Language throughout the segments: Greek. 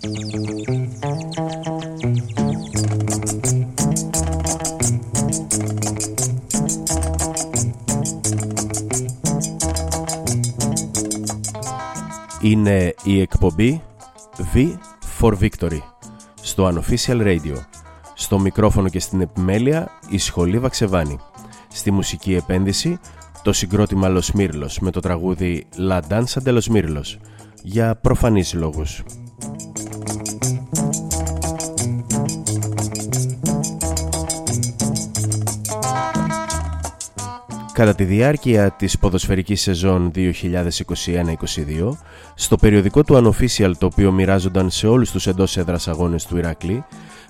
Είναι η εκπομπή V for Victory στο Unofficial Radio. Στο μικρόφωνο και στην επιμέλεια η Σχολή Βαξεβάνη. Στη μουσική επένδυση το συγκρότημα Los Mirlos με το τραγούδι La Danza de los Mirlos για προφανείς λόγους. Κατά τη διάρκεια της ποδοσφαιρικής σεζόν 2021-22, στο περιοδικό του Unofficial το οποίο μοιράζονταν σε όλους τους εντός έδρας αγώνες του Ηρακλή,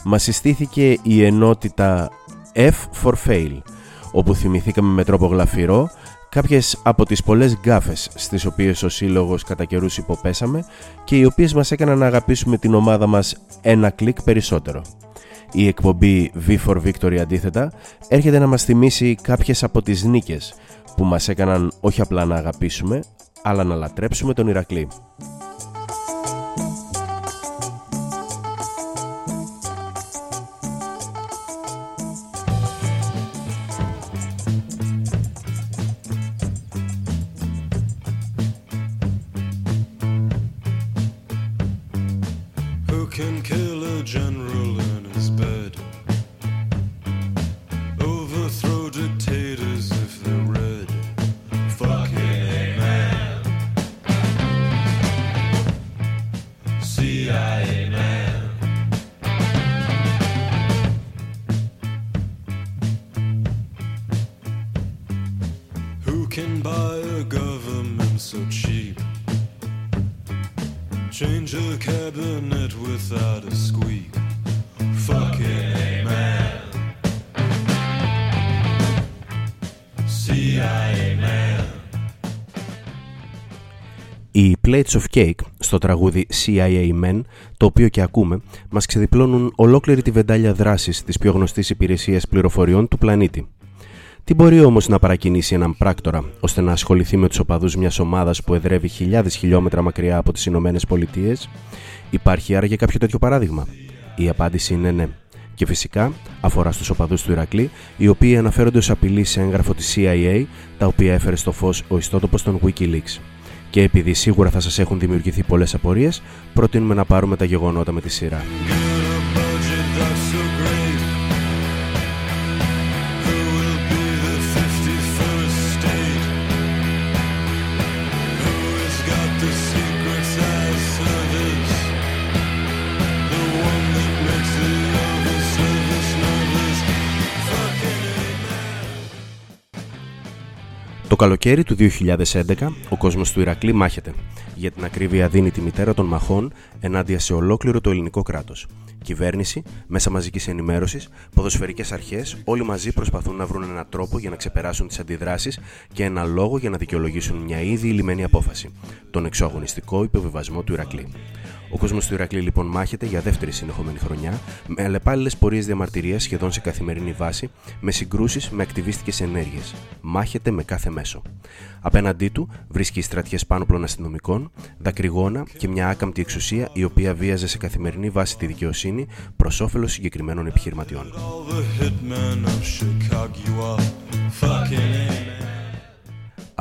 μας συστήθηκε η ενότητα F for Fail, όπου θυμηθήκαμε με τρόπο γλαφυρό κάποιες από τις πολλές γκάφες στις οποίες ο σύλλογος κατά καιρούς υποπέσαμε και οι οποίες μας έκαναν να αγαπήσουμε την ομάδα μας ένα κλικ περισσότερο. Η εκπομπή V for Victory αντίθετα έρχεται να μας θυμίσει κάποιες από τις νίκες που μας έκαναν όχι απλά να αγαπήσουμε αλλά να λατρέψουμε τον Ηρακλή. Plates of Cake στο τραγούδι CIA Men, το οποίο και ακούμε, μας ξεδιπλώνουν ολόκληρη τη βεντάλια δράσης της πιο γνωστής υπηρεσίας πληροφοριών του πλανήτη. Τι μπορεί όμως να παρακινήσει έναν πράκτορα ώστε να ασχοληθεί με τους οπαδούς μιας ομάδας που εδρεύει χιλιάδες χιλιόμετρα μακριά από τις Ηνωμένες Πολιτείες, Υπάρχει άραγε κάποιο τέτοιο παράδειγμα; Η απάντηση είναι ναι. Και φυσικά αφορά στους οπαδούς του Ηρακλή, οι οποίοι αναφέρονται ως απειλή σε έγγραφο της CIA, τα οποία έφερε στο φως ο ιστότοπος των Wikileaks. Και επειδή σίγουρα θα σας έχουν δημιουργηθεί πολλές απορίες, προτείνουμε να πάρουμε τα γεγονότα με τη σειρά. Καλοκαίρι του 2011 ο κόσμος του Ηρακλή μάχεται. Για την ακρίβεια δίνει τη μητέρα των μαχών ενάντια σε ολόκληρο το ελληνικό κράτος. Κυβέρνηση, μέσα μαζικής ενημέρωσης, ποδοσφαιρικές αρχές, όλοι μαζί προσπαθούν να βρουν έναν τρόπο για να ξεπεράσουν τις αντιδράσεις και ένα λόγο για να δικαιολογήσουν μια ήδη ηλυμένη απόφαση, τον εξωαγωνιστικό υποβιβασμό του Ηρακλή. Ο κόσμος του Ηρακλή λοιπόν μάχεται για δεύτερη συνεχόμενη χρονιά, με αλλεπάλληλες πορείες διαμαρτυρίας σχεδόν σε καθημερινή βάση, με συγκρούσεις με ακτιβίστικες ενέργειες. Μάχεται με κάθε μέσο. Απέναντί του βρίσκει στρατιές πάνωπλων αστυνομικών, δακρυγόνα και μια άκαμπτη εξουσία η οποία βίαζε σε καθημερινή βάση τη δικαιοσύνη προς όφελος συγκεκριμένων επιχειρηματιών.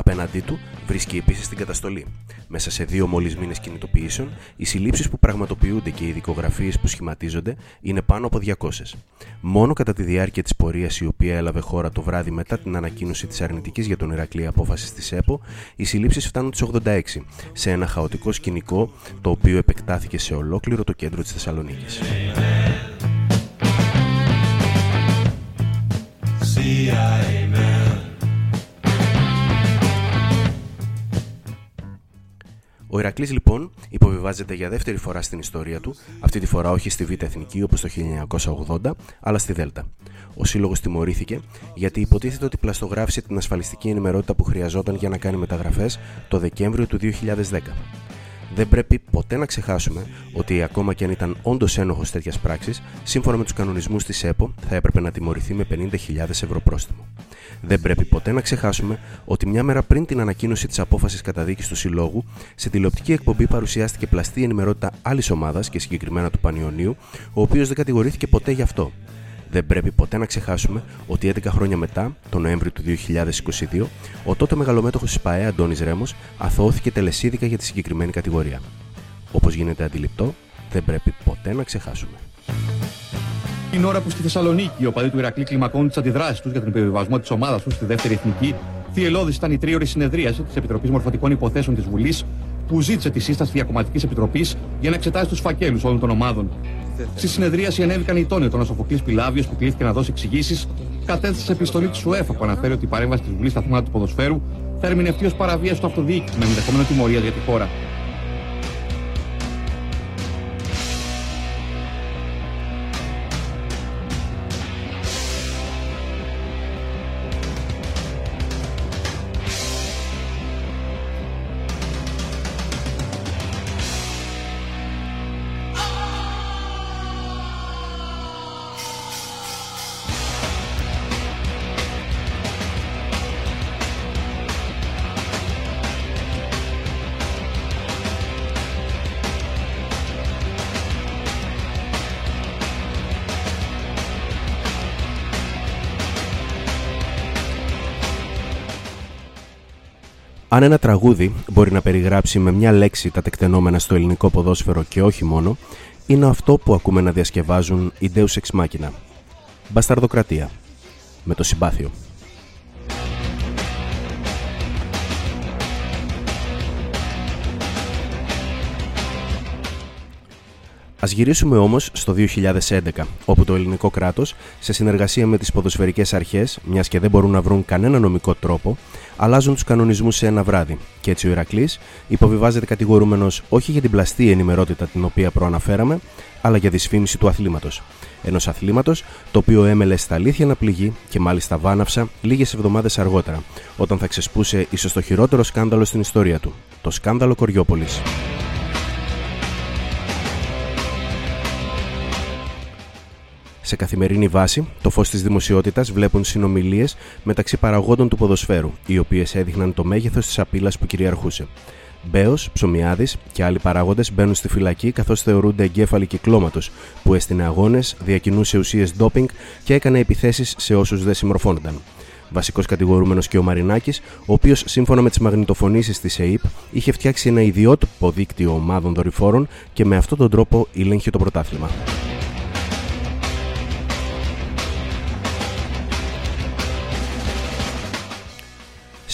Απέναντί του βρίσκει επίσης την καταστολή. Μέσα σε δύο μόλις μήνες κινητοποιήσεων, οι συλλήψεις που πραγματοποιούνται και οι δικογραφίες που σχηματίζονται είναι πάνω από 200. Μόνο κατά τη διάρκεια της πορείας η οποία έλαβε χώρα το βράδυ μετά την ανακοίνωση της αρνητικής για τον Ηρακλή απόφασης της ΕΠΟ, οι συλλήψεις φτάνουν τις 86, σε ένα χαοτικό σκηνικό το οποίο επεκτάθηκε σε ολόκληρο το κέντρο της Θεσσαλονίκης. Ο Ηρακλής λοιπόν υποβιβάζεται για δεύτερη φορά στην ιστορία του, αυτή τη φορά όχι στη Β' Εθνική όπως το 1980, αλλά στη Δέλτα. Ο σύλλογος τιμωρήθηκε γιατί υποτίθεται ότι πλαστογράφησε την ασφαλιστική ενημερότητα που χρειαζόταν για να κάνει μεταγραφές το Δεκέμβριο του 2010. Δεν πρέπει ποτέ να ξεχάσουμε ότι ακόμα και αν ήταν όντως ένοχος τέτοιας πράξης, σύμφωνα με τους κανονισμούς της ΕΠΟ, θα έπρεπε να τιμωρηθεί με 50.000 ευρώ πρόστιμο. Δεν πρέπει ποτέ να ξεχάσουμε ότι μια μέρα πριν την ανακοίνωση της απόφασης καταδίκης του Συλλόγου, σε τηλεοπτική εκπομπή παρουσιάστηκε πλαστή ενημερότητα άλλης ομάδας και συγκεκριμένα του Πανιωνίου, ο οποίος δεν κατηγορήθηκε ποτέ γι' αυτό. Δεν πρέπει ποτέ να ξεχάσουμε ότι 11 χρόνια μετά, τον Νοέμβριο του 2022, ο τότε μεγαλομέτωχος της ΠαΕ Αντώνης Ρέμος αθωώθηκε τελεσίδικα για τη συγκεκριμένη κατηγορία. Όπως γίνεται αντιληπτό, δεν πρέπει ποτέ να ξεχάσουμε. Την ώρα που στη Θεσσαλονίκη οι οπαδοί του Ηρακλή κλιμακώνουν τις αντιδράσεις τους για τον επιβιβασμό της ομάδας τους στη δεύτερη εθνική, θυελώδης ήταν η τρίωρη συνεδρίαση της Επιτροπής Μορφωτικών Υποθέσεων της Βουλής, που ζήτησε τη σύσταση διακομματικής επιτροπής για να εξετάσει τους φακέλους όλων των ομάδων. Στη συνεδρίαση ανέβηκαν οι τόνοι των Σοφοκλής Πιλάβιος που κλήθηκε να δώσει εξηγήσεις, κατέθεσε επιστολή της ΟΕΦΑ που αναφέρει ότι η παρέμβαση της Βουλής στα θέματα του ποδοσφαίρου θα ερμηνευτεί ως παραβίαση του αυτοδιοίκητου με ενδεχόμενο τιμωρία για τη χώρα. Αν ένα τραγούδι μπορεί να περιγράψει με μια λέξη τα τεκτενόμενα στο ελληνικό ποδόσφαιρο και όχι μόνο, είναι αυτό που ακούμε να διασκευάζουν οι Deus Ex Machina. Μπασταρδοκρατία. Με το συμπάθειο. Α γυρίσουμε όμως στο 2011, όπου το ελληνικό κράτος, σε συνεργασία με τις ποδοσφαιρικές αρχές, μιας και δεν μπορούν να βρουν κανένα νομικό τρόπο, αλλάζουν τους κανονισμούς σε ένα βράδυ. Και έτσι ο Ηρακλής υποβιβάζεται κατηγορούμενος όχι για την πλαστή ενημερότητα την οποία προαναφέραμε, αλλά για δυσφήμιση του αθλήματος. Ενός αθλήματος το οποίο έμελε στα αλήθεια να πληγεί και μάλιστα βάναυσα λίγες εβδομάδες αργότερα, όταν θα ξεσπούσε ίσως το χειρότερο σκάνδαλο στην ιστορία του, το σκάνδαλο Κοριόπολης. Σε καθημερινή βάση, το φως της δημοσιότητας βλέπουν συνομιλίες μεταξύ παραγόντων του ποδοσφαίρου, οι οποίες έδειχναν το μέγεθος της απειλή που κυριαρχούσε. Μπέος, Ψωμιάδης και άλλοι παράγοντες μπαίνουν στη φυλακή καθώς θεωρούνται εγκέφαλοι κυκλώματος, που έστεινε αγώνες, διακινούσε ουσίες ντόπινγκ και έκανε επιθέσεις σε όσους δεν συμμορφώνονταν. Βασικός κατηγορούμενος και ο Μαρινάκης, ο οποίος σύμφωνα με τις μαγνητοφωνήσεις της ΕΕΠ είχε φτιάξει ένα ιδιότυπο δίκτυο ομάδων δορυφόρων και με αυτόν τον τρόπο ελέγχει το πρωτάθλημα.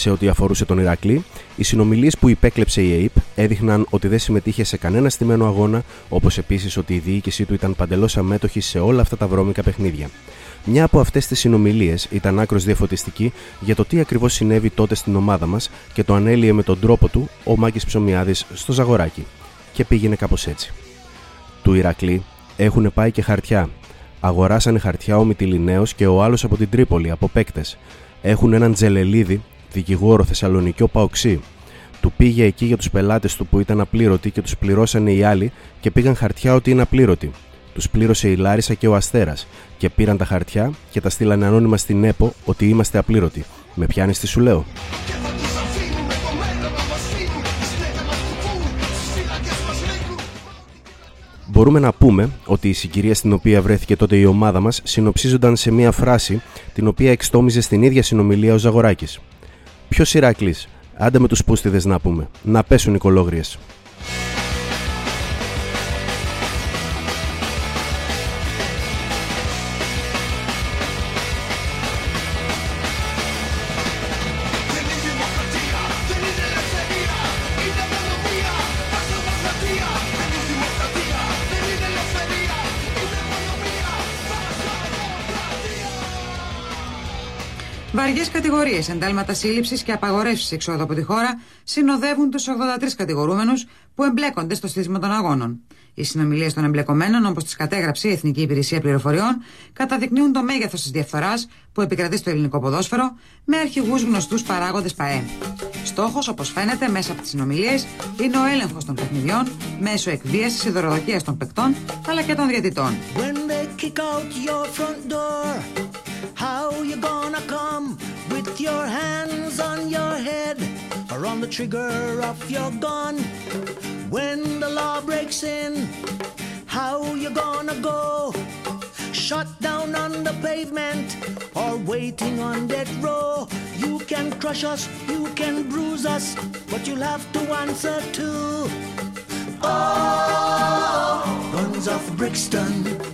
Σε ό,τι αφορούσε τον Ηρακλή, οι συνομιλίες που υπέκλεψε η ΑΕΠ έδειχναν ότι δεν συμμετείχε σε κανένα στημένο αγώνα, όπως επίσης ότι η διοίκησή του ήταν παντελώς αμέτωχη σε όλα αυτά τα βρώμικα παιχνίδια. Μια από αυτές τις συνομιλίες ήταν άκρος διαφωτιστική για το τι ακριβώς συνέβη τότε στην ομάδα μας και το ανέλυε με τον τρόπο του ο Μάκης Ψωμιάδης στο Ζαγοράκι. Και πήγαινε κάπως έτσι. Του Ηρακλή έχουν πάει και χαρτιά. Αγοράσανε χαρτιά ο Μητυλινέος και ο άλλος από την Τρίπολη, από παίκτες. Έχουν έναν τζελελίδη δικηγόρο Θεσσαλονικιό Παοξή. Του πήγε εκεί για τους πελάτες του που ήταν απλήρωτοι και τους πληρώσανε οι άλλοι και πήγαν χαρτιά ότι είναι απλήρωτοι. Τους πλήρωσε η Λάρισα και ο Αστέρας και πήραν τα χαρτιά και τα στείλανε ανώνυμα στην ΕΠΟ ότι είμαστε απλήρωτοι. Με πιάνει τι σου λέω. Μπορούμε να πούμε ότι η συγκυρία στην οποία βρέθηκε τότε η ομάδα μας συνοψίζονταν σε μία φράση την οποία εξτόμιζε στην ίδια συνομιλία ο Ζαγοράκης. Ποιος Ηράκλης, άντε με τους πούστιδες να πούμε, να πέσουν οι κολόγριες. Βαριές κατηγορίες, εντάλματα σύλληψης και απαγορεύσεις εξόδου από τη χώρα συνοδεύουν τους 83 κατηγορούμενους που εμπλέκονται στο στήσιμο των αγώνων. Οι συνομιλίες των εμπλεκομένων, όπως τις κατέγραψε η Εθνική Υπηρεσία Πληροφοριών, καταδεικνύουν το μέγεθος της διαφθοράς που επικρατεί στο ελληνικό ποδόσφαιρο με αρχηγούς γνωστούς παράγοντες ΠαΕ. Στόχος, όπως φαίνεται, μέσα από τις συνομιλίες είναι ο έλεγχος των παιχνιδιών μέσω εκβίασης ή δωροδοκία των παικτών αλλά και των διαιτητών. How you gonna come with your hands on your head or on the trigger of your gun when the law breaks in? How you gonna go? Shot down on the pavement or waiting on dead row? You can crush us, you can bruise us, but you'll have to answer to. Oh, guns of Brixton.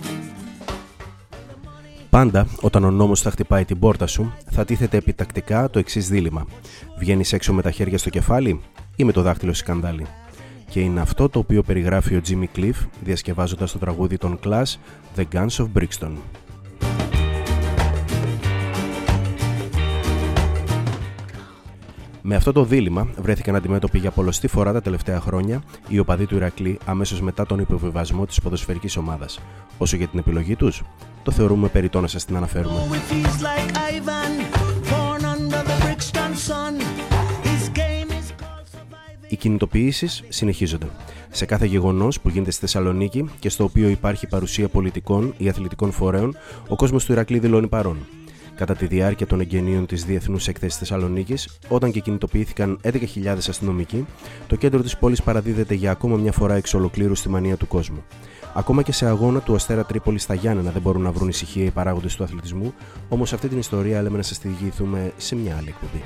Πάντα, όταν ο νόμος θα χτυπάει την πόρτα σου, θα τίθεται επιτακτικά το εξής δίλημα. Βγαίνεις έξω με τα χέρια στο κεφάλι ή με το δάχτυλο σκανδάλι; Και είναι αυτό το οποίο περιγράφει ο Jimmy Cliff διασκευάζοντας το τραγούδι των Clash The Guns of Brixton. Με αυτό το δίλημα βρέθηκαν αντιμέτωποι για πολλωστή φορά τα τελευταία χρόνια οι οπαδοί του Ηρακλή αμέσως μετά τον υποβιβασμό της ποδοσφαιρικής ομάδας. Όσο για την επιλογή τους, το θεωρούμε περιττό να σα την αναφέρουμε. Οι κινητοποιήσεις συνεχίζονται. Σε κάθε γεγονός που γίνεται στη Θεσσαλονίκη και στο οποίο υπάρχει παρουσία πολιτικών ή αθλητικών φορέων, ο κόσμος του Ηρακλή δηλώνει παρόν. Κατά τη διάρκεια των εγγενείων της Διεθνούς Εκθέση Θεσσαλονίκης, όταν και κινητοποιήθηκαν 11.000 αστυνομικοί, το κέντρο της πόλης παραδίδεται για ακόμα μια φορά εξ ολοκλήρου στη μανία του κόσμου. Ακόμα και σε αγώνα του Αστέρα Τρίπολη στα Γιάννενα δεν μπορούν να βρουν ησυχία οι παράγοντες του αθλητισμού, όμως αυτή την ιστορία λέμε να σας τη διηγηθούμε σε μια άλλη εκπομπή.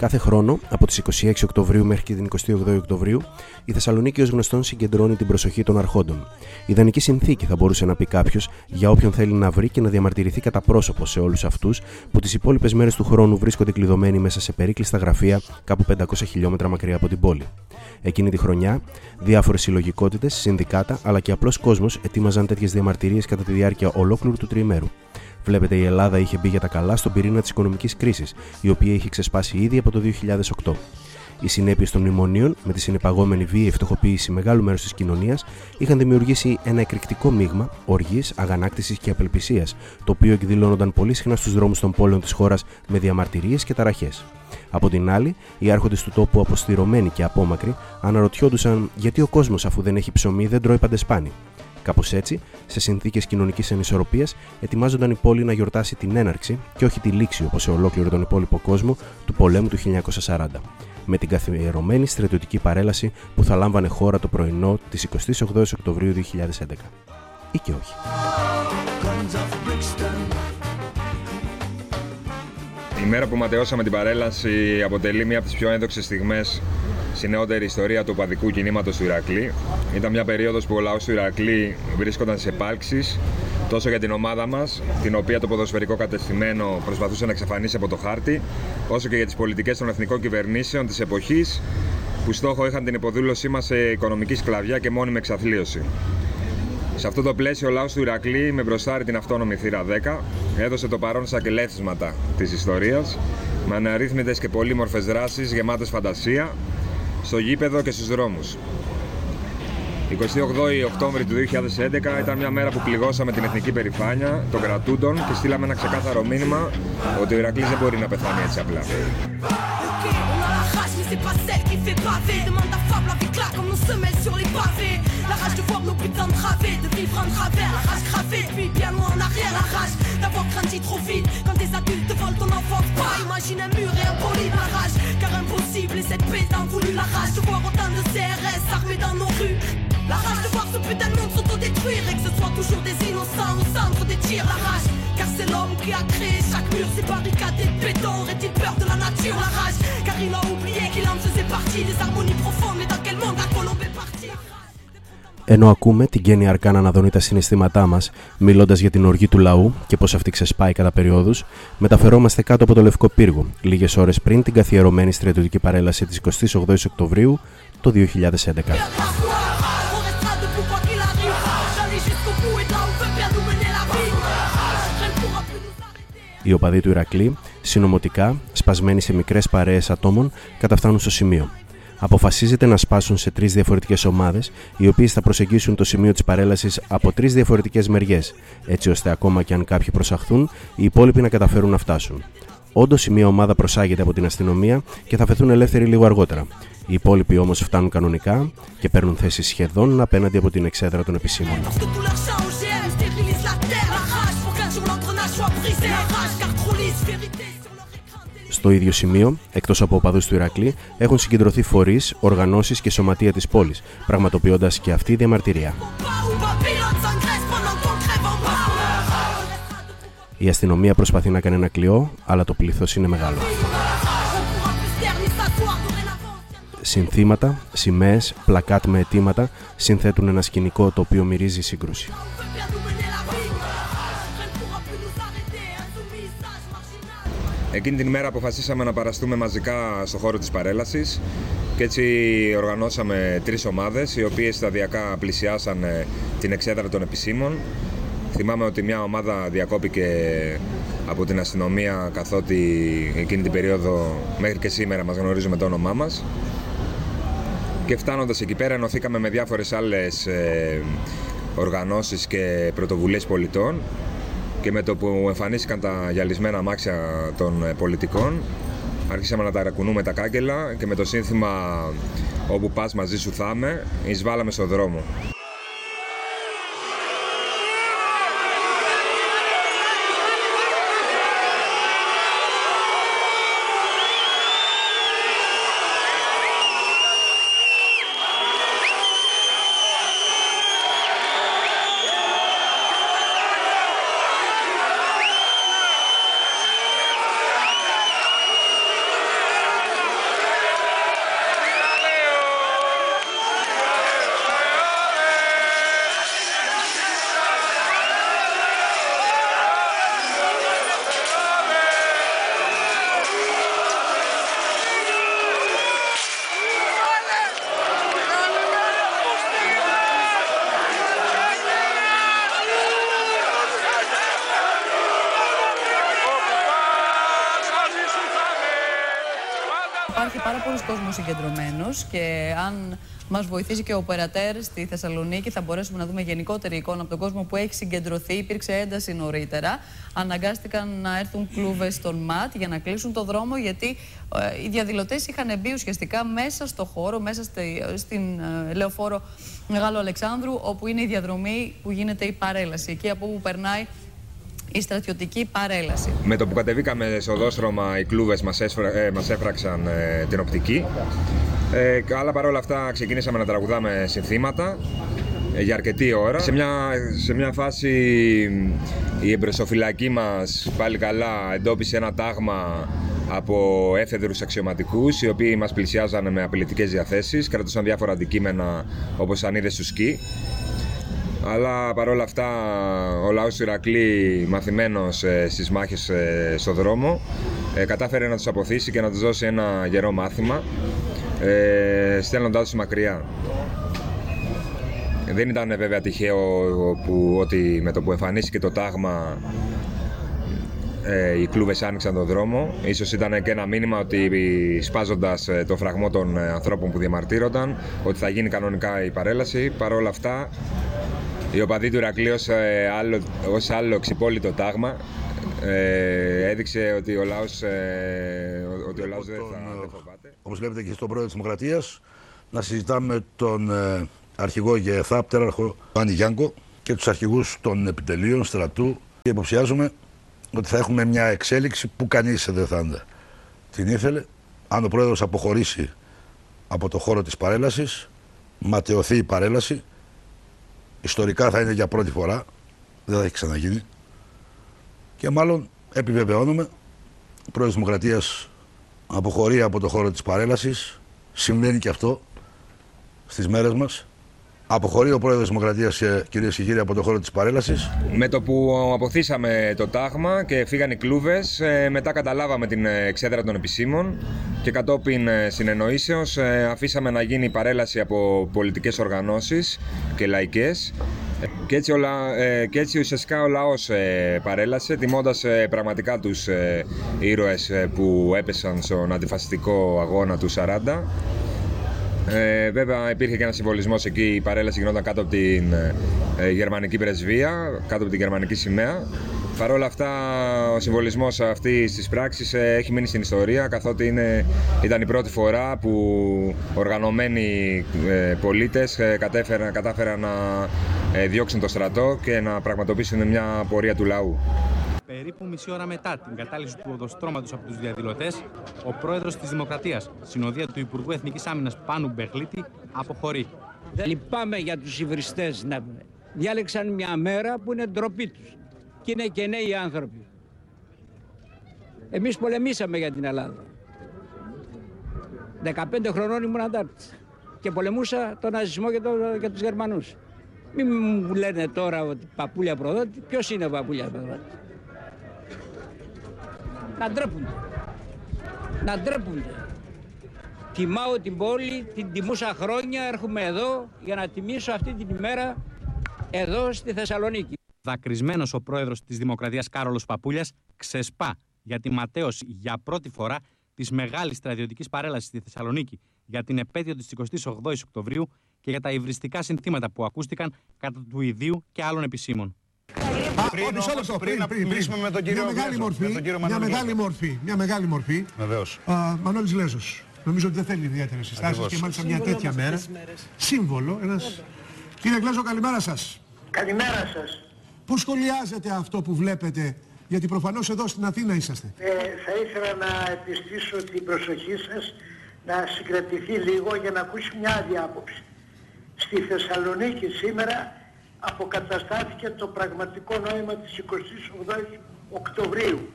Κάθε χρόνο, από τις 26 Οκτωβρίου μέχρι και την 28 Οκτωβρίου, η Θεσσαλονίκη ως γνωστόν συγκεντρώνει την προσοχή των αρχόντων. Ιδανική συνθήκη, θα μπορούσε να πει κάποιος, για όποιον θέλει να βρει και να διαμαρτυρηθεί κατά πρόσωπο σε όλους αυτούς που τις υπόλοιπες μέρες του χρόνου βρίσκονται κλειδωμένοι μέσα σε περίκλειστα γραφεία κάπου 500 χιλιόμετρα μακριά από την πόλη. Εκείνη τη χρονιά, διάφορες συλλογικότητες, συνδικάτα αλλά και απλός κόσμος ετοίμαζαν τέτοιες διαμαρτυρίες κατά τη διάρκεια ολόκληρου του τριημέρου. Βλέπετε, η Ελλάδα είχε μπει για τα καλά στον πυρήνα της οικονομικής κρίσης, η οποία είχε ξεσπάσει ήδη από το 2008. Οι συνέπειες των μνημονίων, με τη συνεπαγόμενη βίαιη φτωχοποίηση μεγάλου μέρους της κοινωνίας, είχαν δημιουργήσει ένα εκρηκτικό μείγμα οργής, αγανάκτησης και απελπισίας, το οποίο εκδηλώνονταν πολύ συχνά στους δρόμους των πόλεων της χώρας με διαμαρτυρίες και ταραχές. Από την άλλη, οι άρχοντες του τόπου, αποστηρωμένοι και απόμακροι, αναρωτιόντουσαν γιατί ο κόσμος, αφού δεν έχει ψωμί, δεν τρώει παντεσπάνι. Κάπως έτσι, σε συνθήκες κοινωνικής ανισορροπία, ετοιμάζονταν η πόλη να γιορτάσει την έναρξη και όχι τη λήξη, όπως σε ολόκληρο τον υπόλοιπο κόσμο, του πολέμου του 1940. Με την καθιερωμένη στρατιωτική παρέλαση που θα λάμβανε χώρα το πρωινό της 28 Οκτωβρίου 2011. Ή και όχι. Η μέρα που ματαιώσαμε την παρέλαση αποτελεί μία από τις πιο ένδοξες στιγμές στη νεότερη ιστορία του παδικού κινήματος του Ηρακλή. Ήταν μια περίοδος που ο λαός του Ηρακλή βρίσκονταν σε επάλξεις τόσο για την ομάδα μας, την οποία το ποδοσφαιρικό κατεστημένο προσπαθούσε να εξαφανίσει από το χάρτη, όσο και για τις πολιτικές των εθνικών κυβερνήσεων της εποχής που στόχο είχαν την υποδούλωσή μας σε οικονομική σκλαβιά και μόνιμη εξαθλίωση. Σε αυτό το πλαίσιο, ο λαός του Ηρακλή, με μπροστάρι την αυτόνομη θύρα 10, έδωσε το παρόν στα κελέθισματα της ιστορίας, με αναρρύθμιτες και πολύμορφες δράσεις γεμάτες φαντασία, στο γήπεδο και στους δρόμους. 28 Οκτώβρη του 2011 ήταν μια μέρα που πληγώσαμε την εθνική περηφάνεια των κρατούντων και στείλαμε ένα ξεκάθαρο μήνυμα ότι ο Ηρακλής δεν μπορεί να πεθάνει έτσι απλά. La rage de voir nos putains través, de vivre en travers, la rage gravée depuis bien loin en arrière, la rage d'avoir grandi trop vite. Quand des adultes volent ton enfant, pas imagine un mur et un poli la rage. Car impossible et cette paix d'un voulu la rage de voir autant de CRS armés dans nos rues. La rage de voir ce putain de monde s'autodétruire et que ce soit toujours des innocents au centre des tirs. La rage, car c'est l'homme qui a créé chaque mur, ces barricades de béton. Aurait-il peur de la nature, la rage Car il a oublié ενώ ακούμε την Κέννη Αρκάνα να δονεί τα συναισθήματά μας, μιλώντας για την οργή του λαού και πώς αυτή ξεσπάει κατά περιόδους, μεταφερόμαστε κάτω από το Λευκό Πύργο, λίγες ώρες πριν την καθιερωμένη στρατιωτική παρέλαση της 28η Οκτωβρίου το 2011. Οι οπαδοί του Ηρακλή, συνωμοτικά, σπασμένοι σε μικρές παρέες ατόμων, καταφτάνουν στο σημείο. Αποφασίζεται να σπάσουν σε τρεις διαφορετικές ομάδες, οι οποίες θα προσεγγίσουν το σημείο της παρέλασης από τρεις διαφορετικές μεριές, έτσι ώστε ακόμα και αν κάποιοι προσαχθούν, οι υπόλοιποι να καταφέρουν να φτάσουν. Όντως, η μία ομάδα προσάγεται από την αστυνομία και θα φεθούν ελεύθεροι λίγο αργότερα. Οι υπόλοιποι όμως φτάνουν κανονικά και παίρνουν θέση σχεδόν απέναντι από την εξέδρα των επισήμων. Parce que tout leur sang OGM stérilise la terre La rage pour qu'un jour l'engrenage soit brisé La rage car trop lisse, vérité Στο ίδιο σημείο, εκτός από οπαδούς του Ηρακλή, έχουν συγκεντρωθεί φορείς, οργανώσεις και σωματεία της πόλης, πραγματοποιώντας και αυτή διαμαρτυρία. Pas où Babylone s'engraisse pendant qu'on crève en bas Η αστυνομία προσπαθεί να κάνει ένα κλειό, αλλά το πλήθος είναι μεγάλο. On pourra plus se taire ni s'asseoir dorénavant Συνθήματα, σημαίες, πλακάτ με αιτήματα συνθέτουν ένα σκηνικό το οποίο μυρίζει σύγκρουση. Εκείνη την ημέρα αποφασίσαμε να παραστούμε μαζικά στο χώρο της παρέλασης και έτσι οργανώσαμε τρεις ομάδες οι οποίες σταδιακά πλησιάσαν ε, την εξέδρα των επισήμων. Θυμάμαι ότι μια ομάδα διακόπηκε από την αστυνομία καθότι εκείνη την περίοδο μέχρι και σήμερα μας γνωρίζουμε το όνομά μας και φτάνοντας εκεί πέρα ενωθήκαμε με διάφορες άλλες ε, οργανώσεις και πρωτοβουλίες πολιτών και με το που εμφανίστηκαν τα γυαλισμένα αμάξια των ε, πολιτικών άρχισαμε να ταρακουνούμε τα κάγκελα και με το σύνθημα «Όπου πας μαζί σου θα είμαι» εισβάλαμε στο δρόμο. Πάρα πολλοί κόσμος συγκεντρωμένος και αν μας βοηθήσει και ο Οπερατέρ στη Θεσσαλονίκη θα μπορέσουμε να δούμε γενικότερη εικόνα από τον κόσμο που έχει συγκεντρωθεί. Υπήρξε ένταση νωρίτερα. Αναγκάστηκαν να έρθουν κλούβες στον ΜΑΤ για να κλείσουν το δρόμο γιατί ε, οι διαδηλωτές είχαν μπει ουσιαστικά μέσα στο χώρο, μέσα στη, στην ε, λεωφόρο Μεγάλου Αλεξάνδρου όπου είναι η διαδρομή που γίνεται η παρέλαση. Εκεί από όπου περνάει η στρατιωτική παρέλαση. Με το που κατεβήκαμε στο οδόστρωμα οι κλούβες μας, έσφρα- ε, μας έφραξαν ε, την οπτική. Ε, αλλά παρόλα αυτά ξεκινήσαμε να τραγουδάμε συνθήματα ε, για αρκετή ώρα. Σε μια, σε μια φάση η εμπροσοφυλακή μας πάλι καλά εντόπισε ένα τάγμα από έφεδρους αξιωματικούς οι οποίοι μας πλησιάζανε με απειλητικές διαθέσεις, κρατούσαν διάφορα αντικείμενα όπως ανίδες τους σκι αλλά παρόλα αυτά ο λαός του Ηρακλή μαθημένος ε, στις μάχες ε, στο δρόμο ε, κατάφερε να τους αποθήσει και να τους δώσει ένα γερό μάθημα ε, στέλνοντάς τους μακριά. Δεν ήταν βέβαια τυχαίο που, ότι με το που εμφανίστηκε το τάγμα ε, οι κλούβες άνοιξαν τον δρόμο. Ίσως ήταν και ένα μήνυμα ότι σπάζοντας ε, το φραγμό των ε, ανθρώπων που διαμαρτύρονταν ότι θα γίνει κανονικά η παρέλαση. Παρ' όλα αυτά οι οπαδοί του Ηρακλείου ως, ε, άλλο, ως άλλο ξυπόλυτο τάγμα ε, έδειξε ότι ο λαός, ε, ότι ο λαός δεν, θα, δεν φοβάται. Όπως βλέπετε και στον πρόεδρο της Δημοκρατίας, να συζητάμε με τον ε, αρχηγό ΓΕΘΑ, πτέραρχο Άννη Γιάνκο και τους αρχηγούς των επιτελείων, στρατού και υποψιάζομαι ότι θα έχουμε μια εξέλιξη που κανείς δεν θα την ήθελε. Αν ο πρόεδρος αποχωρήσει από το χώρο της παρέλασης, ματαιωθεί η παρέλαση, ιστορικά θα είναι για πρώτη φορά, δεν θα έχει ξαναγίνει. Και μάλλον επιβεβαιώνουμε, ο πρόεδρος της Δημοκρατίας αποχωρεί από το χώρο της παρέλασης, συμβαίνει και αυτό στις μέρες μας. Αποχωρεί ο πρόεδρος της Δημοκρατίας, ε, κυρίες και κύριοι, από το χώρο της παρέλασης. Με το που αποθήσαμε το τάγμα και φύγαν οι κλούβες, ε, μετά καταλάβαμε την ε, εξέδρα των επισήμων και κατόπιν ε, συνεννοήσεως ε, αφήσαμε να γίνει η παρέλαση από πολιτικές οργανώσεις και λαϊκές Ε, και έτσι, όλα, ε, και έτσι ουσιαστικά ο λαός ε, παρέλασε, τιμώντας ε, πραγματικά τους ε, ήρωες ε, που έπεσαν στον αντιφασιστικό αγώνα του 40 Ε, βέβαια υπήρχε και ένας συμβολισμός εκεί, η παρέλαση γινόταν κάτω από την ε, γερμανική πρεσβεία, κάτω από την γερμανική σημαία. Παρ' όλα αυτά, ο συμβολισμός αυτής της πράξης ε, έχει μείνει στην ιστορία, καθότι είναι, ήταν η πρώτη φορά που οργανωμένοι ε, πολίτες κατάφεραν, κατάφεραν να ε, διώξουν το στρατό και να πραγματοποιήσουν μια πορεία του λαού. Περίπου μισή ώρα μετά την κατάληξη του οδοστρώματος από τους διαδηλωτές, ο πρόεδρος της Δημοκρατίας, συνοδεία του Υπουργού Εθνικής Άμυνας Πάνου Μπεχλίτη, αποχωρεί. Λυπάμαι για τους υβριστές να διάλεξαν μια μέρα που είναι ντροπή τους. Και είναι και νέοι άνθρωποι. Εμείς πολεμήσαμε για την Ελλάδα. 15 χρονών ήμουν αντάρτης και πολεμούσα τον ναζισμό και, το, και τους Γερμανούς. Μην μου λένε τώρα ότι παπούλια προδότη. Ποιος είναι παπούλια προδότη; Να ντρέπονται. Να ντρέπονται. Τιμάω την πόλη, την τιμούσα χρόνια, έρχομαι εδώ για να τιμήσω αυτή την ημέρα εδώ στη Θεσσαλονίκη. Δακρυσμένος ο πρόεδρος της Δημοκρατίας Κάρολος Παπούλιας ξεσπά για τη ματέωση για πρώτη φορά της μεγάλης στρατιωτικής παρέλασης στη Θεσσαλονίκη για την επέτειο της 28η Οκτωβρίου και για τα υβριστικά συνθήματα που ακούστηκαν κατά του ιδίου και άλλων επισήμων. Πριν, μισό λεπτό, πριν, πριν, πριν, με τον κύριο μια μεγάλη μορφή, με τον κύριο μια μεγάλη μορφή, μια μεγάλη μορφή. Βεβαίως. Μανώλης Λέζος. Νομίζω ότι δεν θέλει ιδιαίτερες συστάσεις και μάλιστα μια τέτοια μέρα. Σύμβολο, ένας... Κύριε Γλέζο, καλημέρα σας. Καλημέρα σας. Πώς σχολιάζετε αυτό που βλέπετε, γιατί προφανώς εδώ στην Αθήνα είσαστε. Ε, θα ήθελα να επιστήσω την προσοχή σας να συγκρατηθεί λίγο για να ακούσει μια άλλη άποψη. Στη Θεσσαλονίκη σήμερα αποκαταστάθηκε το πραγματικό νόημα της 28ης Οκτωβρίου.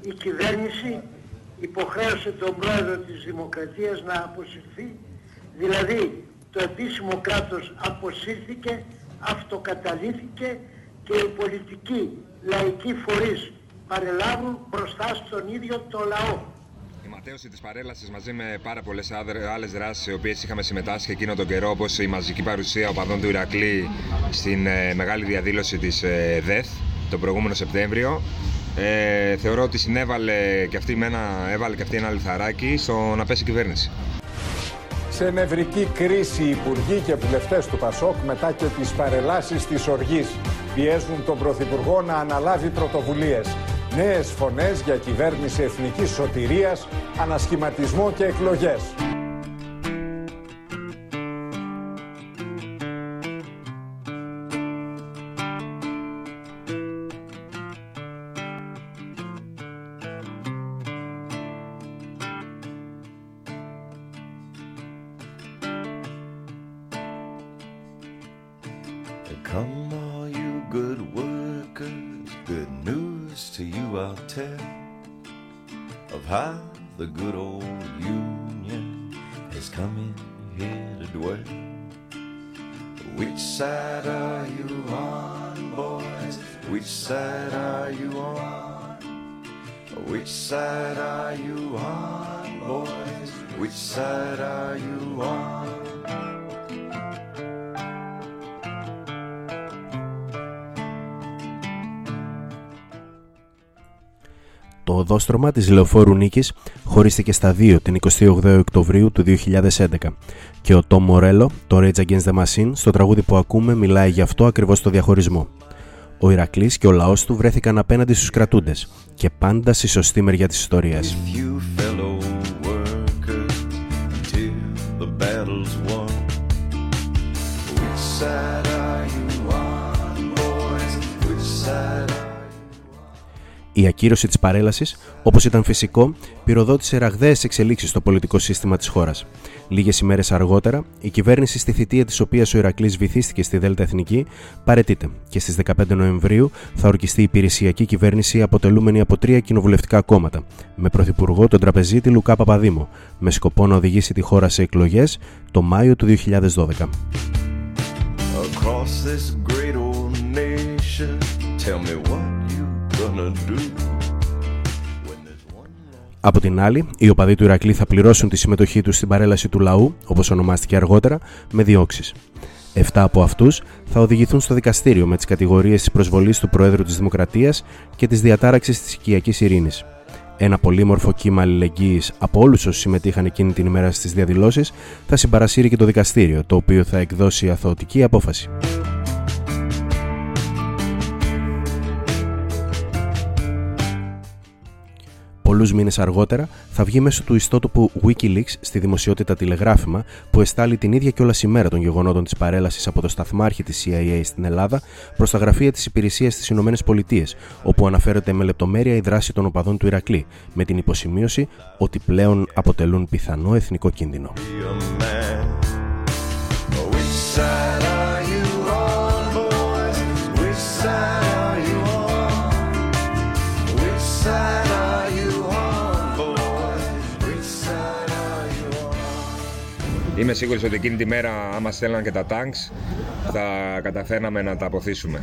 Η κυβέρνηση υποχρέωσε τον πρόεδρο της Δημοκρατίας να αποσυρθεί, δηλαδή το επίσημο κράτος αποσύρθηκε, αυτοκαταλήθηκε και οι πολιτικοί λαϊκοί φορείς παρελάβουν μπροστά στον ίδιο το λαό. Η ματέωση της παρέλασης μαζί με πάρα πολλές άλλες δράσεις, οι οποίες είχαμε συμμετάσχει εκείνο τον καιρό, όπως η μαζική παρουσία οπαδών του Ηρακλή στην ε, μεγάλη διαδήλωση της ε, ΔΕΘ τον προηγούμενο Σεπτέμβριο, ε, θεωρώ ότι συνέβαλε και αυτή, με ένα, έβαλε και αυτή ένα λιθαράκι στο να πέσει η κυβέρνηση. Σε νευρική κρίση οι υπουργοί και βουλευτές του Πασόκ μετά και τις παρελάσεις της οργής πιέζουν τον Πρωθυπουργό να αναλάβει πρωτοβουλίες. Νέες φωνές για κυβέρνηση εθνικής σωτηρίας, ανασχηματισμό και εκλογές. Το οδόστρωμα της Λεωφόρου Νίκης χωρίστηκε στα δύο την 28 Οκτωβρίου του 2011 και ο Τόμ Μορέλο, το Rage Against the Machine, στο τραγούδι που ακούμε μιλάει γι' αυτό ακριβώς το διαχωρισμό. Ο Ηρακλής και ο λαός του βρέθηκαν απέναντι στους κρατούντες και πάντα στη σωστή μεριά της ιστορίας. you fellow workers till the battle's won. Η ακύρωση της παρέλασης, όπως ήταν φυσικό, πυροδότησε ραγδαίες εξελίξεις στο πολιτικό σύστημα της χώρας. Λίγες ημέρες αργότερα, η κυβέρνηση στη θητεία της οποίας ο Ηρακλής βυθίστηκε στη Δέλτα Εθνική παρετείται και στις 15 Νοεμβρίου θα ορκιστεί η υπηρεσιακή κυβέρνηση αποτελούμενη από τρία κοινοβουλευτικά κόμματα, με πρωθυπουργό τον τραπεζίτη Λουκά Παπαδήμο, με σκοπό να οδηγήσει τη χώρα σε εκλογές το Μάιο του 2012. across this great old nation? Tell me what you gonna do. Από την άλλη, οι οπαδοί του Ηρακλή θα πληρώσουν τη συμμετοχή τους στην παρέλαση του λαού, όπως ονομάστηκε αργότερα, με διώξεις. Εφτά από αυτούς θα οδηγηθούν στο δικαστήριο με τις κατηγορίες της προσβολής του Προέδρου της Δημοκρατίας και της διατάραξης της οικιακής ειρήνης. ένα πολύμορφο κύμα αλληλεγγύης από όλους όσους συμμετείχαν εκείνη την ημέρα στις διαδηλώσεις, θα συμπαρασύρει και το δικαστήριο, το οποίο θα εκδώσει αθωωτική απόφαση. Πολλούς μήνες αργότερα θα βγει μέσω του ιστότοπου Wikileaks στη δημοσιότητα τηλεγράφημα που εστάλει την ίδια κιόλας ημέρα των γεγονότων της παρέλασης από το σταθμάρχη της CIA στην Ελλάδα προς τα γραφεία της υπηρεσίας στι ΗΠΑ, όπου αναφέρεται με λεπτομέρεια η δράση των οπαδών του Ηρακλή, με την υποσημείωση ότι πλέον αποτελούν πιθανό εθνικό κίνδυνο. Είμαι σίγουρος ότι εκείνη τη μέρα άμα στέλναν και τα τάγκς θα καταφέρναμε να τα αποθήσουμε.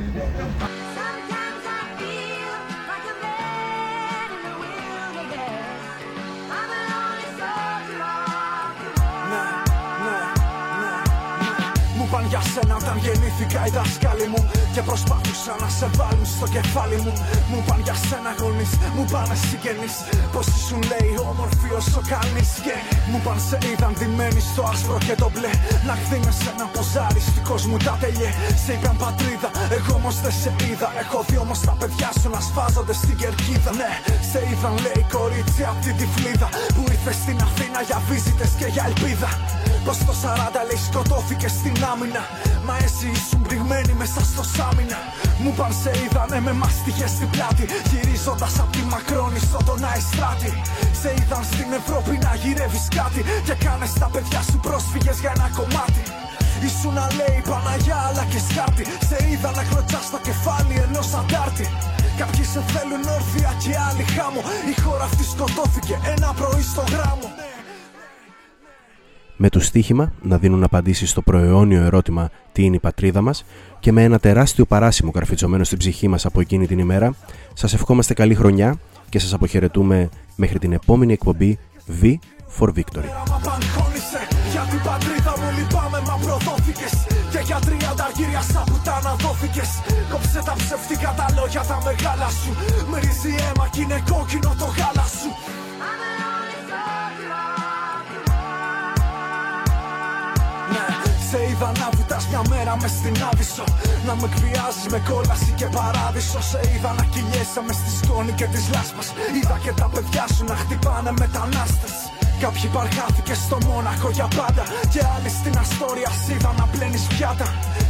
Όταν γεννήθηκα οι δάσκαλοι μου Και προσπάθησαν να σε βάλουν στο κεφάλι μου. Μου είπαν για σένα γονείς, μου πάνε συγγενείς. Πως ήσουν λέει όμορφη όσο κάνεις Και μου είπαν σε είδαν ντυμένοι στο άσπρο και το μπλε. Να χθεί με σένα ποζάρι μου τα τελειέ. Σε είπαν πατρίδα, εγώ όμως δεν σε είδα. Έχω δει όμως τα παιδιά σου να σφάζονται στην κερκίδα Ναι, σε είδαν λέει κορίτσι απ' την τυφλίδα Που ήρθε στην Αθήνα για βίζιτες και για ελπίδα. Πως το 40 λέει σκοτώθηκε στην άμυνα Μα εσύ ήσουν πληγμένη μέσα στο σάμινα. Μου παν σε είδανε με μαστιχές στην πλάτη. Γυρίζοντας απ' τη Μακρόνισο τον Αϊστράτη Σε είδαν στην Ευρώπη να γυρεύεις κάτι Και κάνες τα παιδιά σου πρόσφυγες για ένα κομμάτι. Ήσουν να λέει Παναγιά αλλά και σκάρτη. Σε είδα να κλωτσάς στο κεφάλι ενός αντάρτη. Κάποιοι σε θέλουν όρθια και άλλοι χάμω. Η χώρα αυτή σκοτώθηκε ένα πρωί στο γράμμο με το στίχημα να δίνουν απαντήσεις στο προαιώνιο ερώτημα τι είναι η πατρίδα μας και με ένα τεράστιο παράσημο καρφιτσωμένο στην ψυχή μας από εκείνη την ημέρα, σας ευχόμαστε καλή χρονιά και σας αποχαιρετούμε μέχρι την επόμενη εκπομπή V for Victory. Για την πατρίδα μου λυπάμαι μα προδόθηκες Και για τριάντα αργύρια σαν πουτάνα δόθηκες Κόψε τα ψευτικά τα λόγια τα μεγάλα σου Μυρίζει αίμα κι είναι κόκκινο το γάλα βουτάς μια μέρα μες στην άβυσσο Να με εκβιάζεις με κόλαση και παράδεισο. Σε είδα να κυλιέσαι με στη σκόνη και τις λάσπας Είδα και τα παιδιά σου να χτυπάνε μετανάστες Κάποιοι παρχάθηκε στο Μόναχο για πάντα Και άλλοι στην Αστόρια είδα να πλένεις πιάτα.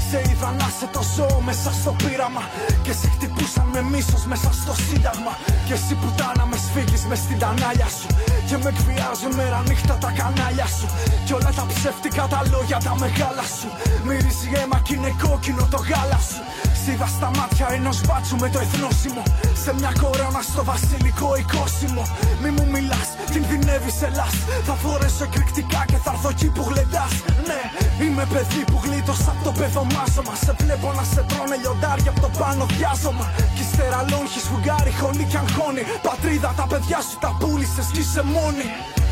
Σε είδα να σε το ζώο μέσα στο πείραμα Και σε χτυπούσαν με μίσος μέσα στο σύνταγμα. Και εσύ πουτάνα με σφίγγεις μες στην τανάλια σου. Και με εκβιάζουν μέρα νύχτα τα κανάλια σου. Κι όλα τα ψεύτικα τα λόγια τα μεγάλα σου. Μυρίζει αίμα κι είναι κόκκινο το γάλα σου. Σίδα στα μάτια ενός μπάτσου με το εθνόσημο. Σε μια κορώνα στο βασιλικό οικόσιμο Μη μου μιλάς, κινδυνεύεις ελάς Θα φορέσω εκρηκτικά και θα έρθω εκεί που γλεντάς. Ναι, είμαι παιδί που γλίτωσα από το παιδομάζωμα Σε βλέπω να σε τρώνε λιοντάρια από το πάνω διάζωμα Κι ύστερα λόγχεις φουγγάρι, χωνί κι αγχώνει Πατρίδα τα παιδιά σου τα πούλησες κι είσαι μόνη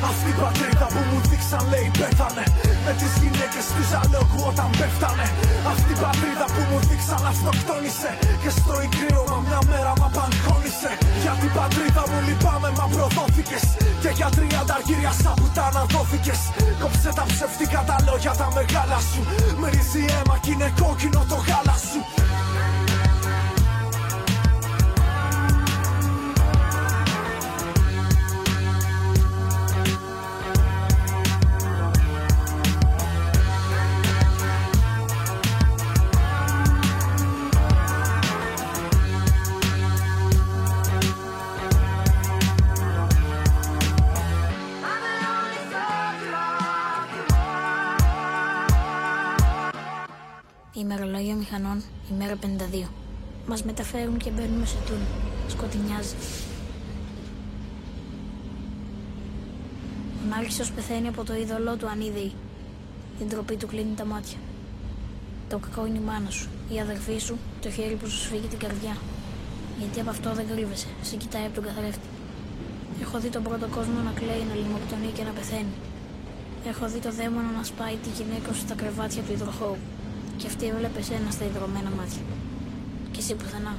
αυτή η πατρίδα που μου δείξαν λέει πέθανε. Με τις γυναίκες του ζαλόγου όταν πέφτανε. Αυτή η πατρίδα που μου δείξαν αυτοκτόνησε. Και στο ικρήρωμα μια μέρα μ' απαγχώνησε Για την πατρίδα μου λυπάμαι μα προδόθηκες. Και για τριάντα αργύρια σαν πουτάνα δόθηκες Κόψε τα ψευτικά τα λόγια τα μεγάλα σου. Μυρίζει αίμα κι είναι κόκκινο το γάλα σου Ημερολόγιο μηχανών, ημέρα 52. Μας μεταφέρουν και μπαίνουμε σε τούνη. Σκοτεινιάζει. Ο Νάρχησος πεθαίνει από το είδωλό του ανίδεη. Την τροπή του κλείνει τα μάτια. Το κακό είναι η μάνα σου, η αδερφή σου, το χέρι που σου σφίγγει την καρδιά. Γιατί από αυτό δεν κρύβεσαι, σε κοιτάει από τον καθρέφτη. Έχω δει τον πρώτο κόσμο να κλαίει, να λιμοκτονεί και να πεθαίνει. Έχω δει το δαίμονα να σπάει τη γυναίκα σου στα κρεβάτια του υδροχώου. Και αυτή έβλεπε ένα στα ιδρωμένα μάτια. Και εσύ πουθενά.